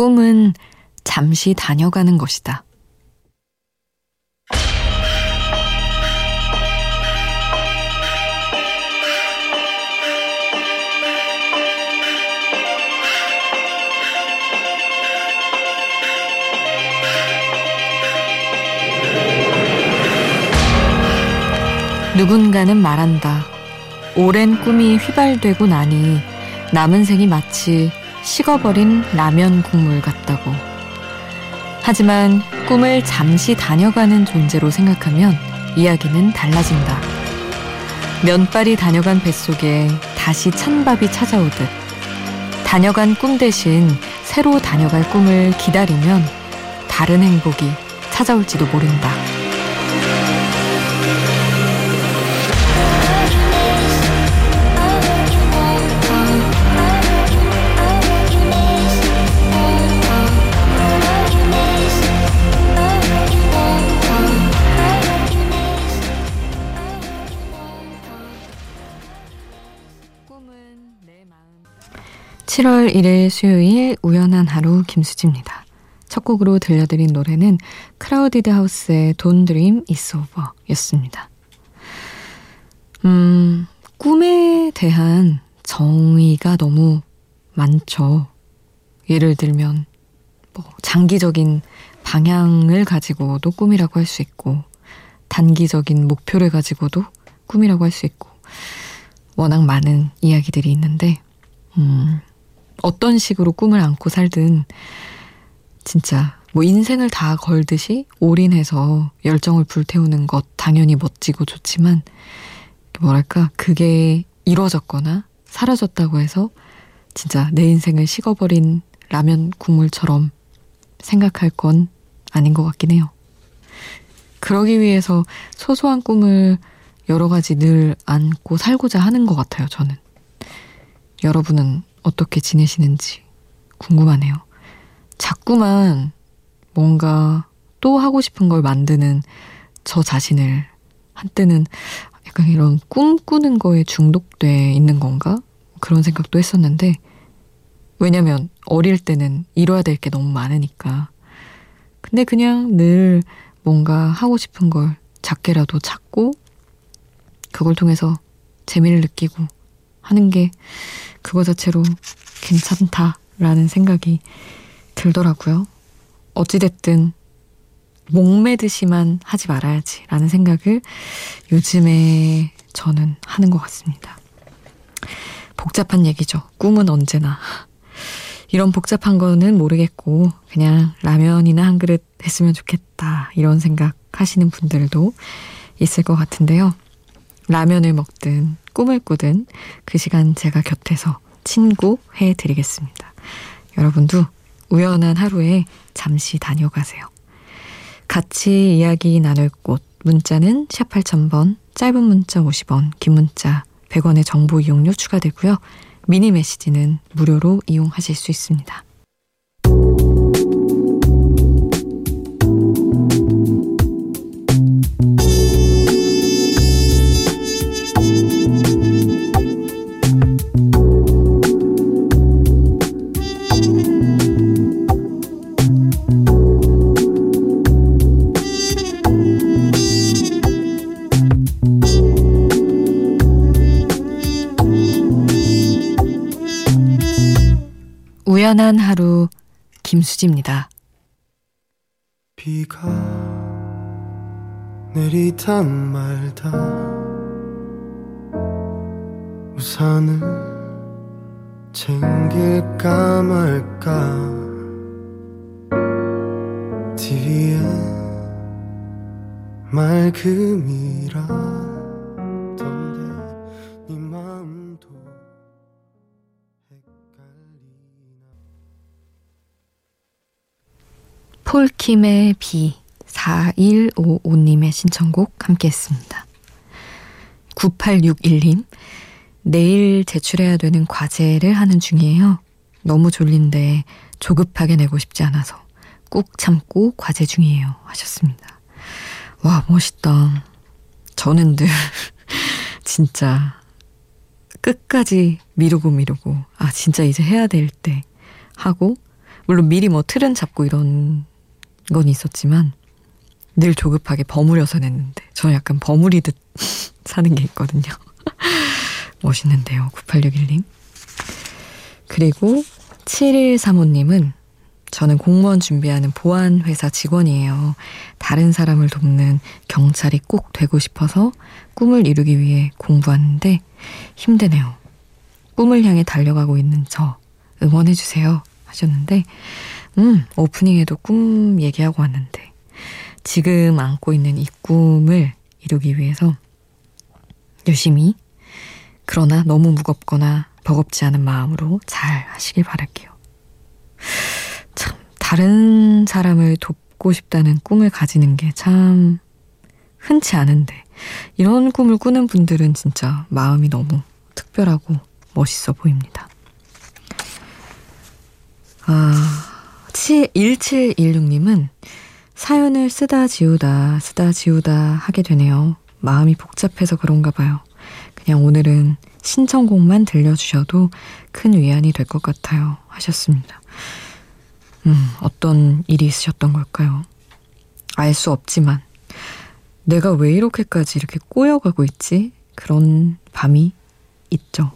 꿈은 잠시 다녀가는 것이다. 누군가는 말한다. 오랜 꿈이 휘발되고 나니 남은 생이 마치 식어버린 라면 국물 같다고. 하지만 꿈을 잠시 다녀가는 존재로 생각하면 이야기는 달라진다. 면발이 다녀간 뱃속에 다시 찬밥이 찾아오듯 다녀간 꿈 대신 새로 다녀갈 꿈을 기다리면 다른 행복이 찾아올지도 모른다. 7월 1일 수요일 우연한 하루 김수지입니다. 첫 곡으로 들려드린 노래는 크라우디드 하우스의 Don't Dream It's Over 였습니다. 음, 꿈에 대한 정의가 너무 많죠. 예를 들면, 뭐, 장기적인 방향을 가지고도 꿈이라고 할 수 있고, 단기적인 목표를 가지고도 꿈이라고 할 수 있고, 워낙 많은 이야기들이 있는데, 음, 어떤 식으로 꿈을 안고 살든, 진짜, 뭐 인생을 다 걸듯이 올인해서 열정을 불태우는 것 당연히 멋지고 좋지만, 뭐랄까, 그게 이루어졌거나 사라졌다고 해서 진짜 내 인생을 식어버린 라면 국물처럼 생각할 건 아닌 것 같긴 해요. 그러기 위해서 소소한 꿈을 여러 가지 늘 안고 살고자 하는 것 같아요, 저는. 여러분은 어떻게 지내시는지 궁금하네요. 자꾸만 뭔가 또 하고 싶은 걸 만드는 저 자신을 한때는 약간 이런 꿈꾸는 거에 중독돼 있는 건가? 그런 생각도 했었는데, 왜냐면 어릴 때는 이뤄야 될 게 너무 많으니까. 근데 그냥 늘 뭔가 하고 싶은 걸 작게라도 찾고, 그걸 통해서 재미를 느끼고 하는 게 그거 자체로 괜찮다라는 생각이 들더라고요. 어찌됐든 목매듯이만 하지 말아야지 라는 생각을 요즘에 저는 하는 것 같습니다. 복잡한 얘기죠. 꿈은 언제나. 이런 복잡한 거는 모르겠고, 그냥 라면이나 한 그릇 했으면 좋겠다. 이런 생각 하시는 분들도 있을 것 같은데요. 라면을 먹든 꿈을 꾸든 그 시간 제가 곁에서 친구 해드리겠습니다. 여러분도 우연한 하루에 잠시 다녀가세요. 같이 이야기 나눌 곳 문자는 샵 8000번 짧은 문자 50원 긴 문자 100원의 정보 이용료 추가되고요. 미니 메시지는 무료로 이용하실 수 있습니다. 우연한 하루 김수지입니다. 비가 내리다 말다. 우산을 챙길까 말까. TV에 맑음이라 폴킴의 비 4155님의 신청곡 함께 했습니다. 9861님 내일 제출해야 되는 과제를 하는 중이에요. 너무 졸린데 조급하게 내고 싶지 않아서 꾹 참고 과제 중이에요. 하셨습니다. 와, 멋있다. 저는 늘 진짜 끝까지 미루고 미루고 아, 진짜 이제 해야 될 때 하고 물론 미리 뭐 틀은 잡고 이런 건 있었지만 늘 조급하게 버무려서 냈는데 저는 약간 버무리듯 사는 게 있거든요. 멋있는데요. 9861님. 그리고 7135님은 저는 공무원 준비하는 보안회사 직원이에요. 다른 사람을 돕는 경찰이 꼭 되고 싶어서 꿈을 이루기 위해 공부하는데 힘드네요. 꿈을 향해 달려가고 있는 저 응원해주세요. 하셨는데, 음, 오프닝에도 꿈 얘기하고 왔는데, 지금 안고 있는 이 꿈을 이루기 위해서 열심히, 그러나 너무 무겁거나 버겁지 않은 마음으로 잘 하시길 바랄게요. 참, 다른 사람을 돕고 싶다는 꿈을 가지는 게 참 흔치 않은데, 이런 꿈을 꾸는 분들은 진짜 마음이 너무 특별하고 멋있어 보입니다. 1716님은 사연을 쓰다 지우다 쓰다 지우다 하게 되네요. 마음이 복잡해서 그런가 봐요. 그냥 오늘은 신청곡만 들려주셔도 큰 위안이 될 것 같아요. 하셨습니다. 음, 어떤 일이 있으셨던 걸까요? 알 수 없지만, 내가 왜 이렇게까지 이렇게 꼬여가고 있지? 그런 밤이 있죠.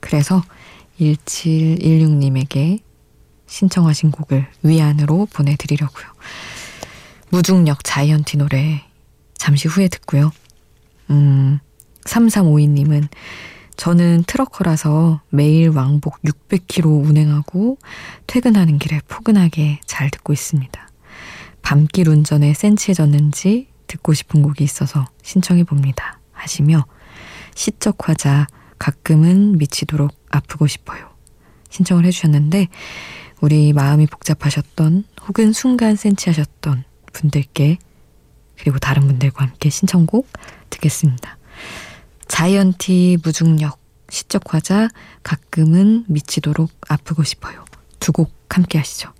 그래서 1716님에게 신청하신 곡을 위안으로 보내드리려고요. 무중력 자이언티 노래 잠시 후에 듣고요. 음, 3352님은 저는 트럭커라서 매일 왕복 600km 운행하고 퇴근하는 길에 포근하게 잘 듣고 있습니다. 밤길 운전에 센치해졌는지 듣고 싶은 곡이 있어서 신청해 봅니다. 하시며 시적 화자 가끔은 미치도록 아프고 싶어요. 신청을 해주셨는데 우리 마음이 복잡하셨던 혹은 순간 센치하셨던 분들께 그리고 다른 분들과 함께 신청곡 듣겠습니다. 자이언티 무중력 시적 화자 가끔은 미치도록 아프고 싶어요. 두 곡 함께 하시죠.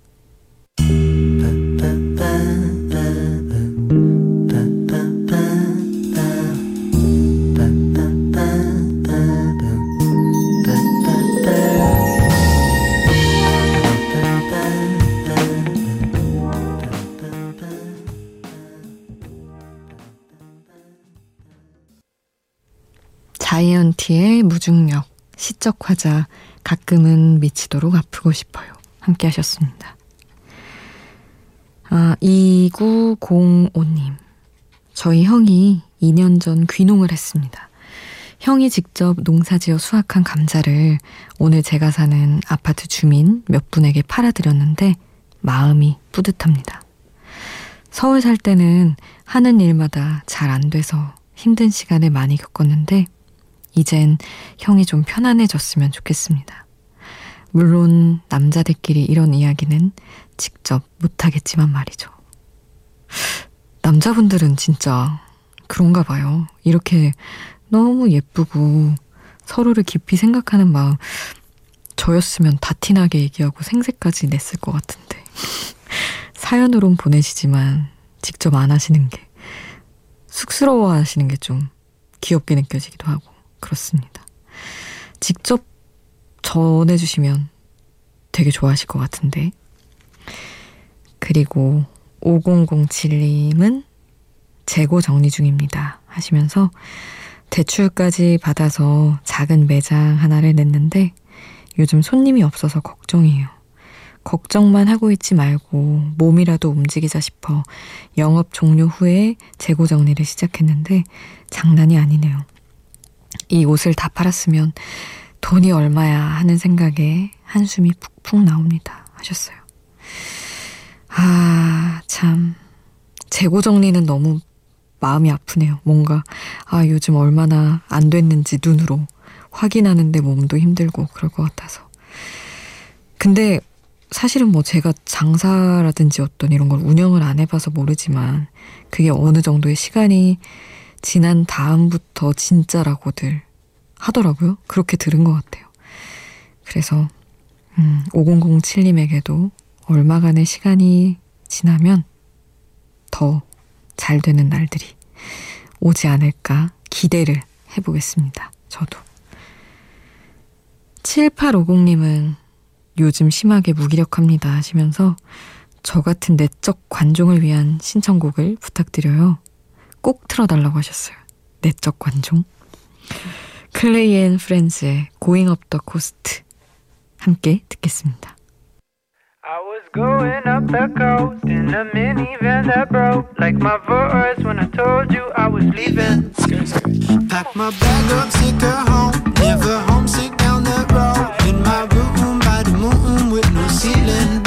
자이언티의 무중력, 시적 화자, 가끔은 미치도록 아프고 싶어요. 함께 하셨습니다. 아, 2905님. 저희 형이 2년 전 귀농을 했습니다. 형이 직접 농사지어 수확한 감자를 오늘 제가 사는 아파트 주민 몇 분에게 팔아드렸는데 마음이 뿌듯합니다. 서울 살 때는 하는 일마다 잘 안 돼서 힘든 시간을 많이 겪었는데 이젠 형이 좀 편안해졌으면 좋겠습니다. 물론 남자들끼리 이런 이야기는 직접 못하겠지만 말이죠. 남자분들은 진짜 그런가 봐요. 이렇게 너무 예쁘고 서로를 깊이 생각하는 마음 저였으면 다 티나게 얘기하고 생색까지 냈을 것 같은데 사연으론 보내시지만 직접 안 하시는 게 쑥스러워 하시는 게 좀 귀엽게 느껴지기도 하고 그렇습니다. 직접 전해주시면 되게 좋아하실 것 같은데. 그리고 5007님은 재고 정리 중입니다. 하시면서 대출까지 받아서 작은 매장 하나를 냈는데 요즘 손님이 없어서 걱정이에요. 걱정만 하고 있지 말고 몸이라도 움직이자 싶어 영업 종료 후에 재고 정리를 시작했는데 장난이 아니네요. 이 옷을 다 팔았으면 돈이 얼마야 하는 생각에 한숨이 푹푹 나옵니다. 하셨어요. 아, 참. 재고 정리는 너무 마음이 아프네요. 뭔가, 아, 요즘 얼마나 안 됐는지 눈으로 확인하는데 몸도 힘들고 그럴 것 같아서. 근데 사실은 뭐 제가 장사라든지 어떤 이런 걸 운영을 안 해봐서 모르지만 그게 어느 정도의 시간이 지난 다음부터 진짜라고들 하더라고요. 그렇게 들은 것 같아요. 그래서 음, 5007님에게도 얼마간의 시간이 지나면 더 잘 되는 날들이 오지 않을까 기대를 해보겠습니다. 저도. 7850님은 요즘 심하게 무기력합니다 하시면서 저 같은 내적 관종을 위한 신청곡을 부탁드려요. 꼭 틀어달라고 하셨어요. 내적 관종. Clay and Friends의 Going Up the Coast 함께 듣겠습니다. I was going up the coast in a minivan that broke like my voice when I told you I was leaving. Pack my bag up, take her home. Never homesick down that road. In my room by the moon with no ceiling.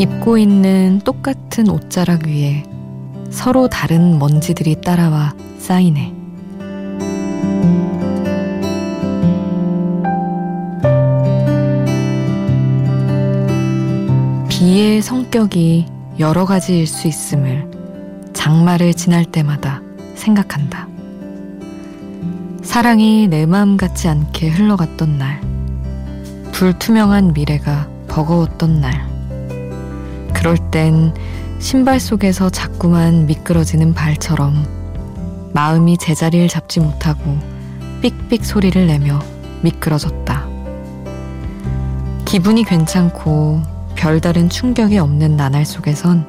입고 있는 똑같은 옷자락 위에 서로 다른 먼지들이 따라와 쌓이네. 비의 성격이 여러 가지일 수 있음을 장마를 지날 때마다 생각한다. 사랑이 내 마음 같지 않게 흘러갔던 날, 불투명한 미래가 버거웠던 날, 그럴 땐 신발 속에서 자꾸만 미끄러지는 발처럼 마음이 제자리를 잡지 못하고 삑삑 소리를 내며 미끄러졌다. 기분이 괜찮고 별다른 충격이 없는 나날 속에선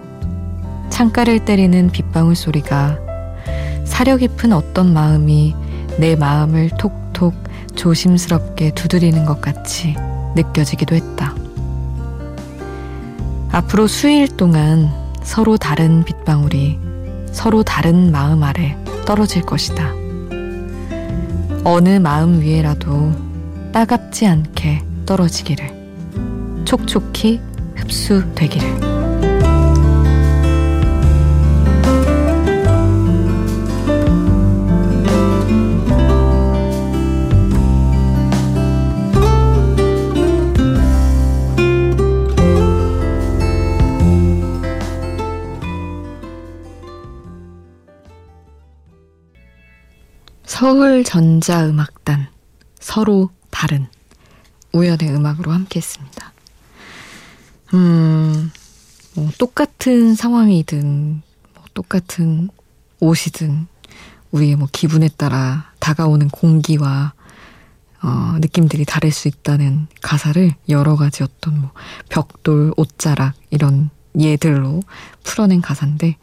창가를 때리는 빗방울 소리가 사려 깊은 어떤 마음이 내 마음을 톡톡 조심스럽게 두드리는 것 같이 느껴지기도 했다. 앞으로 수일 동안 서로 다른 빗방울이 서로 다른 마음 아래 떨어질 것이다. 어느 마음 위에라도 따갑지 않게 떨어지기를, 촉촉히 흡수되기를. 서울 전자음악단 서로 다른 우연의 음악으로 함께 했습니다. 음, 뭐 똑같은 상황이든 뭐 똑같은 옷이든 우리의 뭐 기분에 따라 다가오는 공기와 어, 느낌들이 다를 수 있다는 가사를 여러 가지 어떤 뭐 벽돌, 옷자락 이런 예들로 풀어낸 가사인데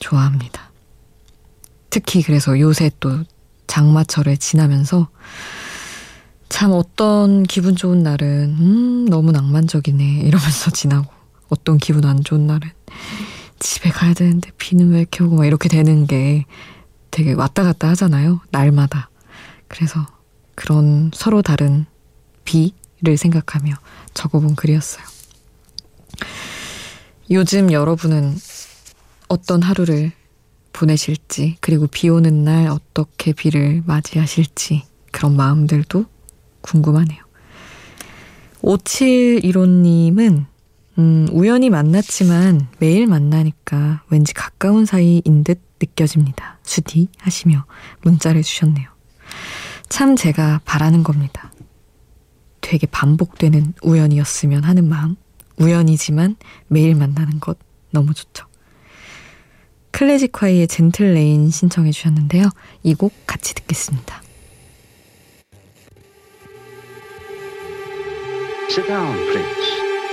좋아합니다. 특히 그래서 요새 또 장마철을 지나면서 참 어떤 기분 좋은 날은 음 너무 낭만적이네 이러면서 지나고 어떤 기분 안 좋은 날은 집에 가야 되는데 비는 왜 이렇게 오고 막 이렇게 되는 게 되게 왔다 갔다 하잖아요 날마다. 그래서 그런 서로 다른 비를 생각하며 적어본 글이었어요. 요즘 여러분은 어떤 하루를 보내실지, 그리고 비 오는 날 어떻게 비를 맞이하실지, 그런 마음들도 궁금하네요. 5715님은, 음, 우연히 만났지만 매일 만나니까 왠지 가까운 사이인 듯 느껴집니다. 수디 하시며 문자를 주셨네요. 참 제가 바라는 겁니다. 되게 반복되는 우연이었으면 하는 마음. 우연이지만 매일 만나는 것 너무 좋죠. 클래식화이의 젠틀레인 신청해 주셨는데요. 이 곡 같이 듣겠습니다. Sit down, please.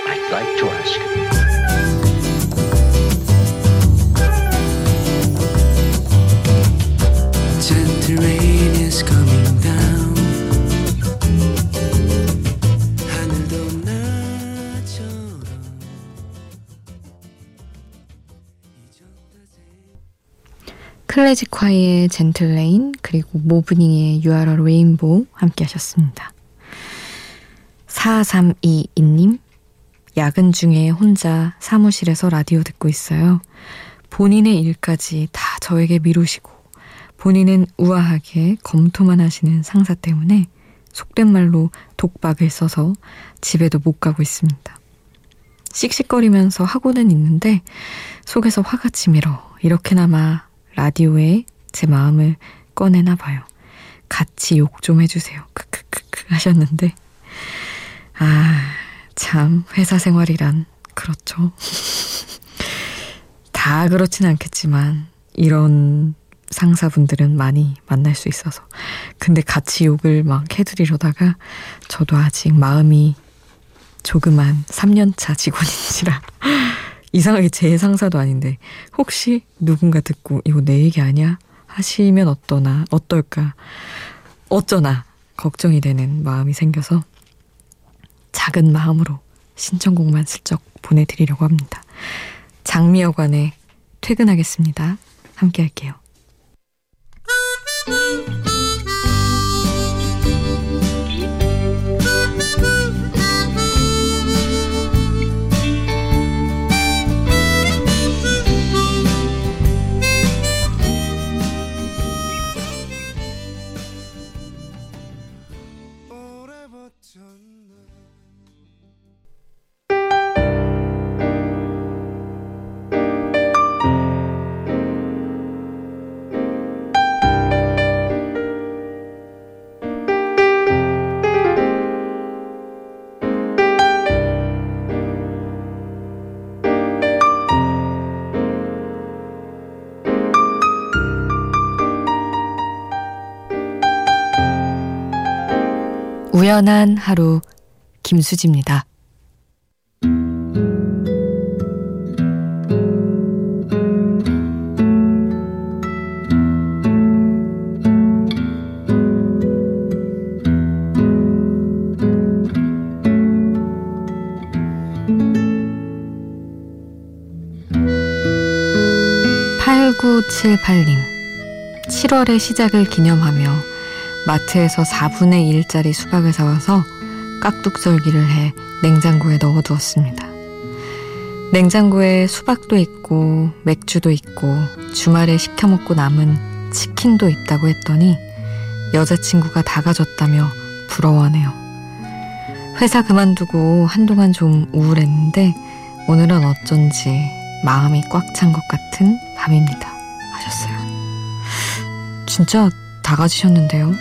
I'd like to ask. 클래지콰이의 Gentle Rain 그리고 모브닝의 a Rainbow 함께 하셨습니다. 4322님 야근 중에 혼자 사무실에서 라디오 듣고 있어요. 본인의 일까지 다 저에게 미루시고 본인은 우아하게 검토만 하시는 상사 때문에 속된 말로 독박을 써서 집에도 못 가고 있습니다. 씩씩거리면서 하고는 있는데 속에서 화가 치밀어 이렇게나마 라디오에 제 마음을 꺼내나 봐요. 같이 욕 좀 해주세요. 크크크크 하셨는데 아 참 회사 생활이란 그렇죠. 다 그렇진 않겠지만 이런 상사분들은 많이 만날 수 있어서 근데 같이 욕을 막 해드리려다가 저도 아직 마음이 조그만 3년차 직원인지라 이상하게 제 상사도 아닌데 혹시 누군가 듣고 이거 내 얘기 아니야? 하시면 어떠나 어떨까 어쩌나 걱정이 되는 마음이 생겨서 작은 마음으로 신청곡만 슬쩍 보내드리려고 합니다. 장미여관에 퇴근하겠습니다. 함께 할게요. 우연한 하루 김수지입니다. 팔구칠팔님 7월의 시작을 기념하며 마트에서 4분의 1짜리 수박을 사와서 깍둑썰기를 해 냉장고에 넣어두었습니다. 냉장고에 수박도 있고 맥주도 있고 주말에 시켜 먹고 남은 치킨도 있다고 했더니 여자친구가 다 가졌다며 부러워하네요. 회사 그만두고 한동안 좀 우울했는데 오늘은 어쩐지 마음이 꽉 찬 것 같은 밤입니다. 하셨어요. 진짜 다 가지셨는데요.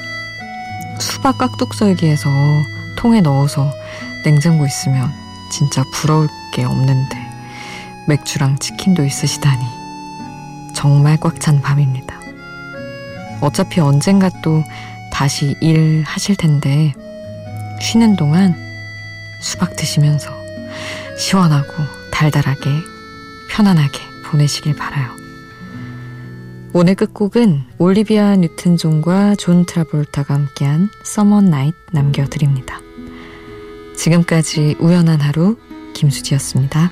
수박 깍둑썰기에서 통에 넣어서 냉장고 있으면 진짜 부러울 게 없는데 맥주랑 치킨도 있으시다니 정말 꽉 찬 밤입니다. 어차피 언젠가 또 다시 일 하실 텐데 쉬는 동안 수박 드시면서 시원하고 달달하게 편안하게 보내시길 바라요. 오늘 끝곡은 올리비아 뉴튼 존과 존 트라볼타가 함께한 Summer Nights 남겨드립니다. 지금까지 우연한 하루 김수지였습니다.